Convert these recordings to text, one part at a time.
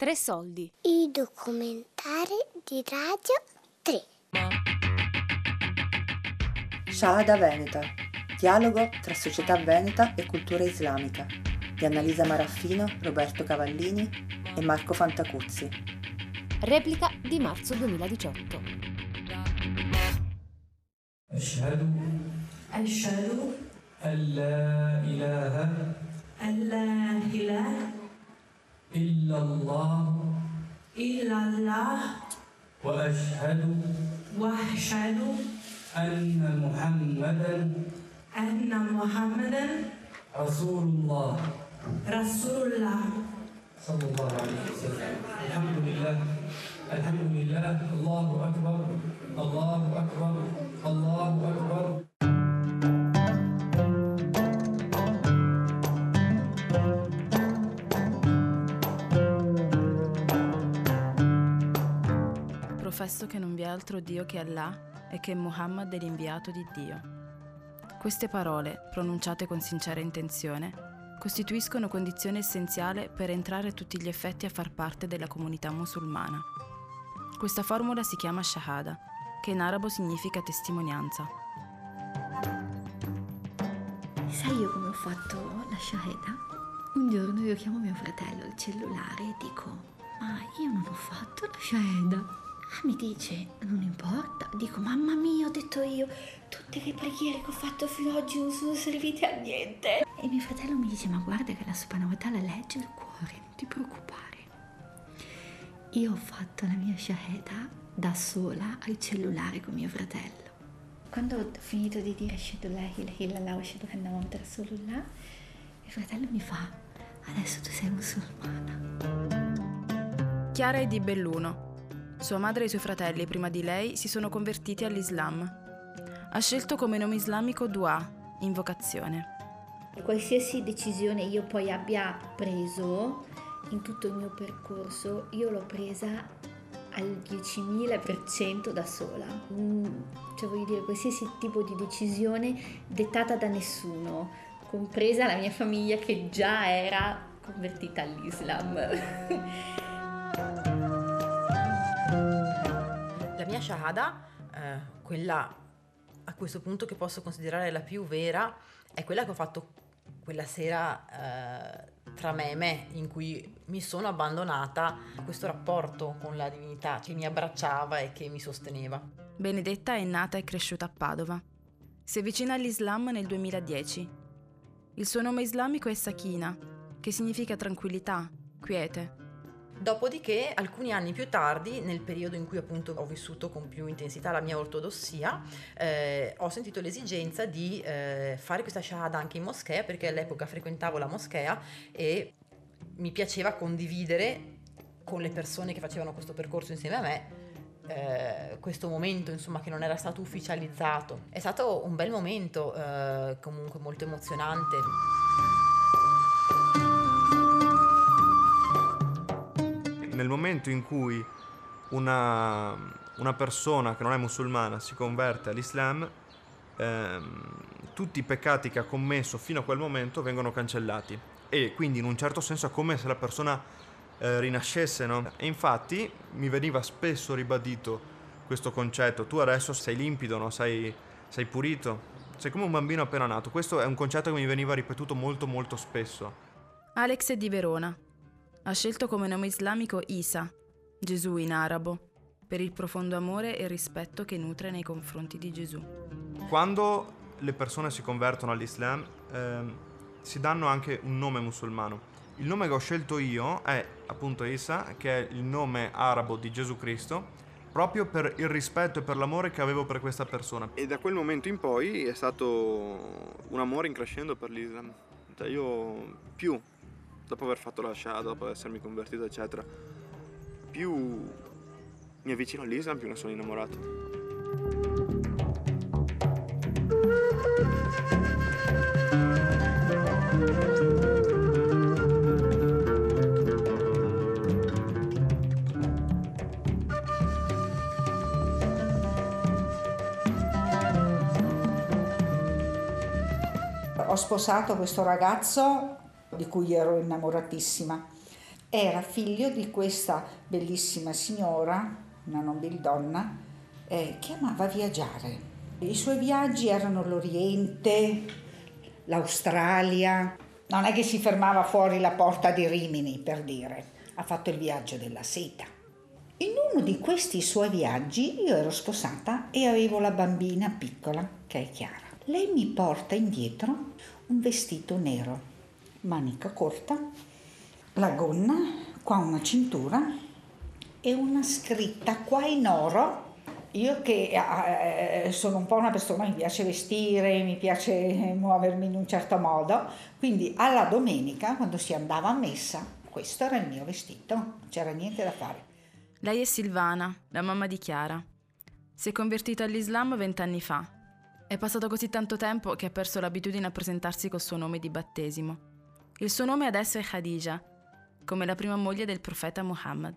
Tre soldi. I documentari di Radio 3. Shahada Veneta. Dialogo tra società veneta e cultura islamica. Di Annalisa Maraffino, Roberto Cavallini e Marco Fantacuzzi. Replica di marzo 2018. Ashhadu. Ashhadu. Allah ilaha. Allah ilaha. إلا الله إلا الله وأشهد وأشهد أن محمدا أن محمدا رسول الله رسول الله صلى الله عليه وسلم. الحمد لله الحمد لله الله أكبر الله أكبر الله أكبر. Professo che non vi è altro Dio che Allah e che Muhammad è l'inviato di Dio. Queste parole, pronunciate con sincera intenzione, costituiscono condizione essenziale per entrare a tutti gli effetti a far parte della comunità musulmana. Questa formula si chiama Shahada, che in arabo significa testimonianza. Sai io come ho fatto la shahada? Un giorno io chiamo mio fratello al cellulare e dico, ma io non ho fatto la shahada. Ah, mi dice, non importa. Dico, mamma mia, ho detto io, tutte le preghiere che ho fatto fino ad oggi non sono servite a niente. E mio fratello mi dice, ma guarda che la subhanahu wa ta'ala legge il cuore, non ti preoccupare. Io ho fatto la mia shahada da sola al cellulare con mio fratello. Quando ho finito di dire Shadu la ilaha illallah wa shadu anna Muhammad Rasulullah, mio fratello mi fa, adesso tu sei musulmana. Chiara è di Belluno. Sua madre e i suoi fratelli, prima di lei, si sono convertiti all'Islam. Ha scelto come nome islamico Dua, invocazione. Qualsiasi decisione io poi abbia preso in tutto il mio percorso, io l'ho presa al 10.000% da sola. Mm, Cioè voglio dire, qualsiasi tipo di decisione dettata da nessuno, compresa la mia famiglia che già era convertita all'Islam. La mia shahada, eh, quella a questo punto che posso considerare la più vera, è quella che ho fatto quella sera eh, tra me e me, in cui mi sono abbandonata a questo rapporto con la divinità che mi abbracciava e che mi sosteneva. Benedetta è nata e cresciuta a Padova. Si avvicina all'Islam nel 2010. Il suo nome islamico è Sakina, che significa tranquillità, quiete. Dopodiché, alcuni anni più tardi, nel periodo in cui appunto ho vissuto con più intensità la mia ortodossia, eh, ho sentito l'esigenza di eh, fare questa shahada anche in moschea perché all'epoca frequentavo la moschea e mi piaceva condividere con le persone che facevano questo percorso insieme a me eh, questo momento insomma che non era stato ufficializzato. È stato un bel momento, eh, comunque molto emozionante. Nel momento in cui una, una persona che non è musulmana si converte all'Islam, ehm, tutti i peccati che ha commesso fino a quel momento vengono cancellati e quindi in un certo senso è come se la persona eh, rinascesse, no? E infatti mi veniva spesso ribadito questo concetto, tu adesso sei limpido, no? sei, sei pulito, sei come un bambino appena nato. Questo è un concetto che mi veniva ripetuto molto molto spesso. Alex è di Verona. Ha scelto come nome islamico Isa, Gesù in arabo, per il profondo amore e rispetto che nutre nei confronti di Gesù. Quando le persone si convertono all'Islam ehm, si danno anche un nome musulmano. Il nome che ho scelto io è appunto Isa, che è il nome arabo di Gesù Cristo, proprio per il rispetto e per l'amore che avevo per questa persona. E da quel momento in poi è stato un amore in crescendo per l'Islam. Cioè io più, dopo aver fatto la shahada, dopo essermi convertito eccetera, più mi avvicino all'Islam, più ne sono innamorato. Ho sposato questo ragazzo di cui ero innamoratissima. era figlio di questa bellissima signora, una nobildonna, eh, che amava viaggiare. I suoi viaggi erano l'Oriente, l'Australia. Non è che si fermava fuori la porta di Rimini, per dire. Ha fatto il viaggio della seta. In uno di questi suoi viaggi io ero sposata e avevo la bambina piccola, che è Chiara. Lei mi porta indietro un vestito nero, manica corta, la gonna, qua una cintura e una scritta qua in oro. Io che eh, sono un po' una persona, mi piace vestire, mi piace muovermi in un certo modo, quindi alla domenica, quando si andava a messa, questo era il mio vestito, non c'era niente da fare. Lei è Silvana, la mamma di Chiara. Si è convertita all'Islam vent'anni fa. È passato così tanto tempo che ha perso l'abitudine a presentarsi col suo nome di battesimo. Il suo nome adesso è Khadija, come la prima moglie del profeta Muhammad.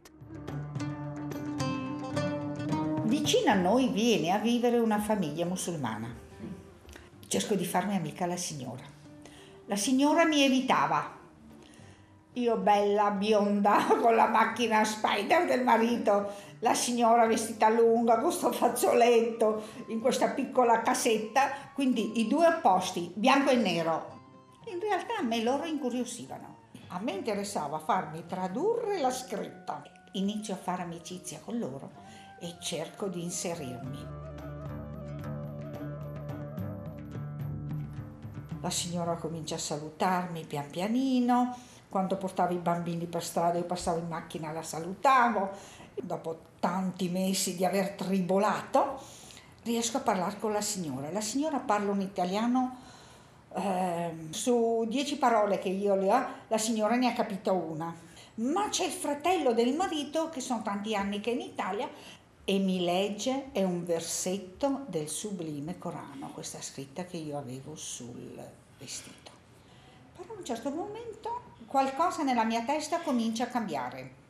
Vicino a noi viene a vivere una famiglia musulmana. Cerco di farmi amica la signora. La signora mi evitava. Io bella, bionda, con la macchina spider del marito, la signora vestita lunga, con questo fazzoletto, in questa piccola casetta, quindi i due opposti, bianco e nero. In realtà a me loro incuriosivano. A me interessava farmi tradurre la scritta. Inizio a fare amicizia con loro e cerco di inserirmi. La signora comincia a salutarmi pian pianino, quando portavo i bambini per strada io passavo in macchina la salutavo, dopo tanti mesi di aver tribolato riesco a parlare con la signora. La signora parla un italiano eh, su dieci parole che io le ho, la signora ne ha capito una. Ma c'è il fratello del marito, che sono tanti anni che è in Italia, e mi legge è un versetto del sublime Corano, questa scritta che io avevo sul vestito. Però a un certo momento qualcosa nella mia testa comincia a cambiare.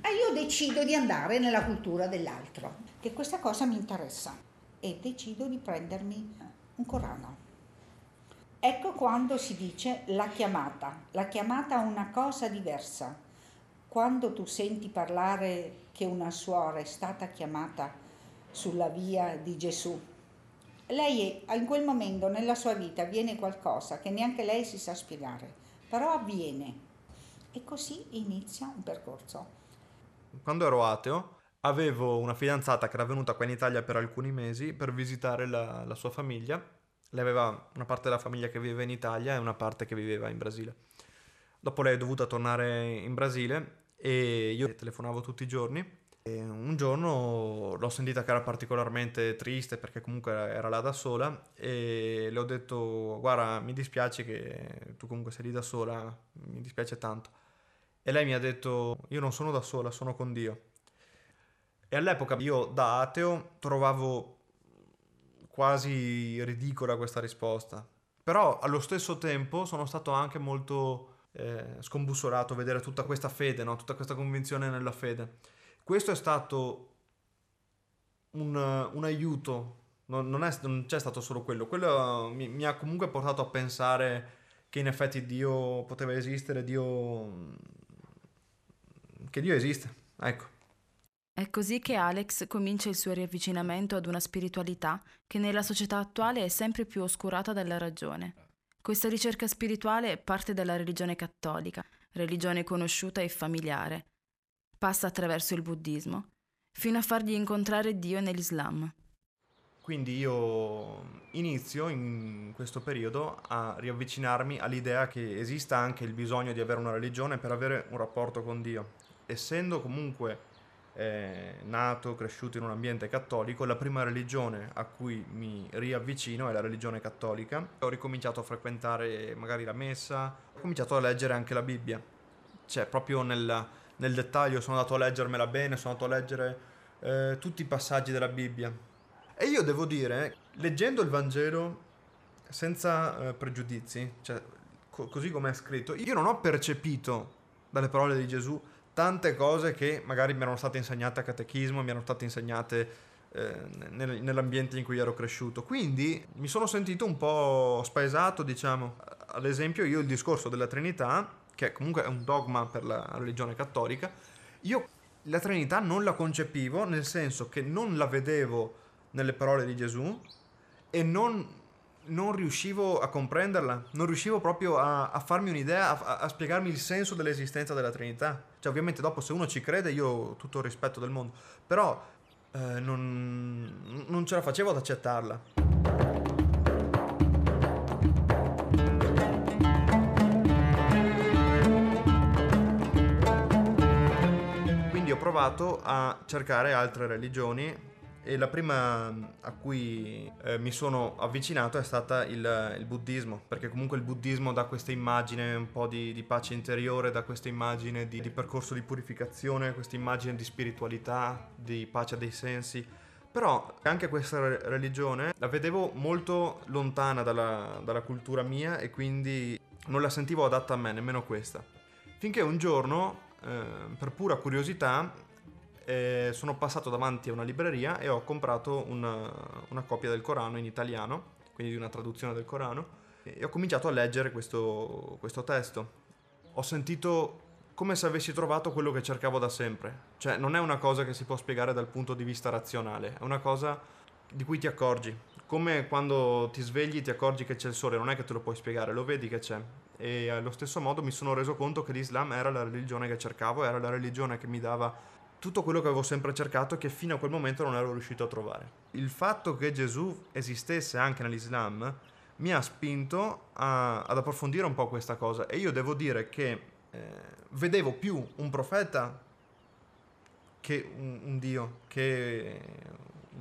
E io decido di andare nella cultura dell'altro, che questa cosa mi interessa, e decido di prendermi un Corano. Ecco quando si dice la chiamata. La chiamata è una cosa diversa. Quando tu senti parlare che una suora è stata chiamata sulla via di Gesù, lei in quel momento nella sua vita avviene qualcosa che neanche lei si sa spiegare, però avviene. E così inizia un percorso. Quando ero ateo avevo una fidanzata che era venuta qua in Italia per alcuni mesi per visitare la, la sua famiglia lei aveva una parte della famiglia che viveva in Italia e una parte che viveva in Brasile. Dopo lei è dovuta tornare in Brasile e io telefonavo tutti i giorni. E un giorno l'ho sentita che era particolarmente triste perché comunque era là da sola e le ho detto guarda mi dispiace che tu comunque sei lì da sola, mi dispiace tanto. E lei mi ha detto io non sono da sola, sono con Dio. E all'epoca io da ateo trovavo quasi ridicola questa risposta. Però allo stesso tempo sono stato anche molto eh, scombussolato vedere tutta questa fede, no? tutta questa convinzione nella fede. Questo è stato un, un aiuto, non, non, è, non, c'è stato solo quello, quello mi, mi, ha comunque portato a pensare che in effetti Dio poteva esistere, Dio... che Dio esiste, ecco. È così che Alex comincia il suo riavvicinamento ad una spiritualità che nella società attuale è sempre più oscurata dalla ragione. Questa ricerca spirituale parte dalla religione cattolica, religione conosciuta e familiare. Passa attraverso il buddismo, fino a fargli incontrare Dio nell'Islam. Quindi io inizio in questo periodo a riavvicinarmi all'idea che esista anche il bisogno di avere una religione per avere un rapporto con Dio. Essendo comunque eh, nato, cresciuto in un ambiente cattolico, la prima religione a cui mi riavvicino è la religione cattolica. Ho ricominciato a frequentare magari la messa, ho cominciato a leggere anche la Bibbia, cioè proprio nel, nel dettaglio sono andato a leggermela bene, sono andato a leggere eh, tutti i passaggi della Bibbia. E io devo dire, leggendo il Vangelo senza eh, pregiudizi, cioè co- così come è scritto, io non ho percepito dalle parole di Gesù tante cose che magari mi erano state insegnate a catechismo, mi erano state insegnate eh, nell'ambiente in cui ero cresciuto. Quindi mi sono sentito un po' spaesato, diciamo. Ad esempio, io il discorso della Trinità che comunque è un dogma per la religione cattolica, io la Trinità non la concepivo nel senso che non la vedevo nelle parole di Gesù e non, non riuscivo a comprenderla, non riuscivo proprio a, a farmi un'idea, a, a, spiegarmi il senso dell'esistenza della Trinità. Cioè ovviamente dopo se uno ci crede io ho tutto il rispetto del mondo, però eh, non, non ce la facevo ad accettarla. provato a cercare altre religioni e la prima a cui eh, mi sono avvicinato è stata il, il, buddismo, perché comunque il buddismo dà questa immagine un po' di, di pace interiore, dà questa immagine di, di percorso di purificazione, questa immagine di spiritualità, di pace dei sensi. Però anche questa religione la vedevo molto lontana dalla, dalla cultura mia e quindi non la sentivo adatta a me, nemmeno questa. Finché un giorno, eh, per pura curiosità, eh, sono passato davanti a una libreria e ho comprato una, una, copia del Corano in italiano, quindi di una traduzione del Corano, e ho cominciato a leggere questo, questo testo. Ho sentito come se avessi trovato quello che cercavo da sempre. Cioè, non è una cosa che si può spiegare dal punto di vista razionale, è una cosa di cui ti accorgi. Come quando ti svegli ti accorgi che c'è il sole, non è che te lo puoi spiegare, lo vedi che c'è. E allo stesso modo mi sono reso conto che l'Islam era la religione che cercavo, era la religione che mi dava tutto quello che avevo sempre cercato e che fino a quel momento non ero riuscito a trovare. Il fatto che Gesù esistesse anche nell'Islam mi ha spinto a, ad approfondire un po' questa cosa e io devo dire che eh, vedevo più un profeta che un, un, Dio, che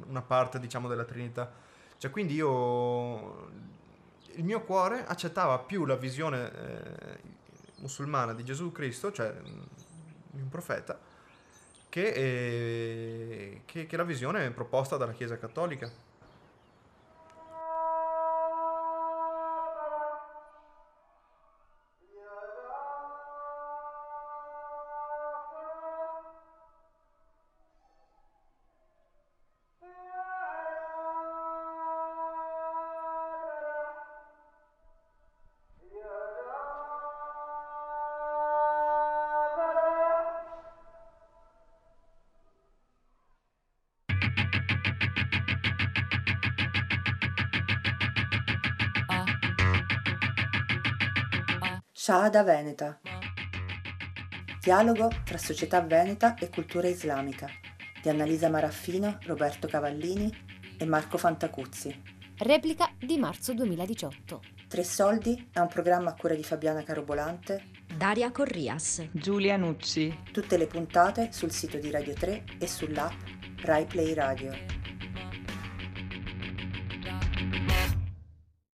una parte diciamo della Trinità. Cioè quindi io, il mio cuore accettava più la visione eh, musulmana di Gesù Cristo, cioè di un profeta, che, eh, che, che la visione proposta dalla Chiesa Cattolica. Shahada Veneta. Dialogo tra società veneta e cultura islamica di Annalisa Maraffino, Roberto Cavallini e Marco Fantacuzzi. Replica di marzo 2018. Tre soldi è un programma a cura di Fabiana Carobolante, Daria Corrias, Giulia Nucci. Tutte le puntate sul sito di Radio 3 e sull'app Rai Play Radio.